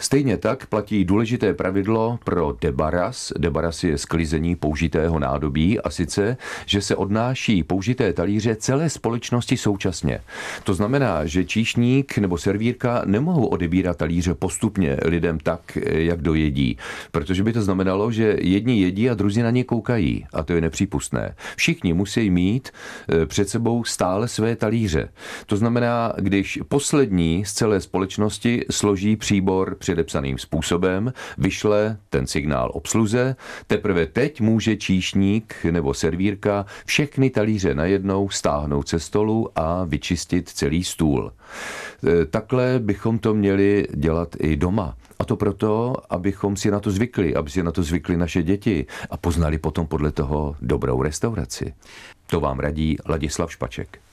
Stejně tak platí důležité pravidlo pro debaras. Debaras je sklizení použitého nádobí a sice, že se odnáší použité talíře celé společnosti současně. To znamená, že číšník nebo servírka nemohou odebírat talíře postupně lidem tak, jak dojedí, protože by to znamenalo, že jedni jedí a druzí na ně koukají a to je nepřípustné. Všichni musí mít eh, před sebou stále své talíře. To znamená, když poslední z celé společnosti složí příbor předepsaným způsobem, vyšle ten signál obsluze, teprve teď může číšník nebo servírka všechny talíře najednou stáhnout ze stolu a vyčistit celý stůl. E, takhle bychom to měli dělat i doma. A to proto, abychom si na to zvykli, aby si na to zvykli naše děti a poznali potom podle toho dobrou restauraci. To vám radí Ladislav Špaček.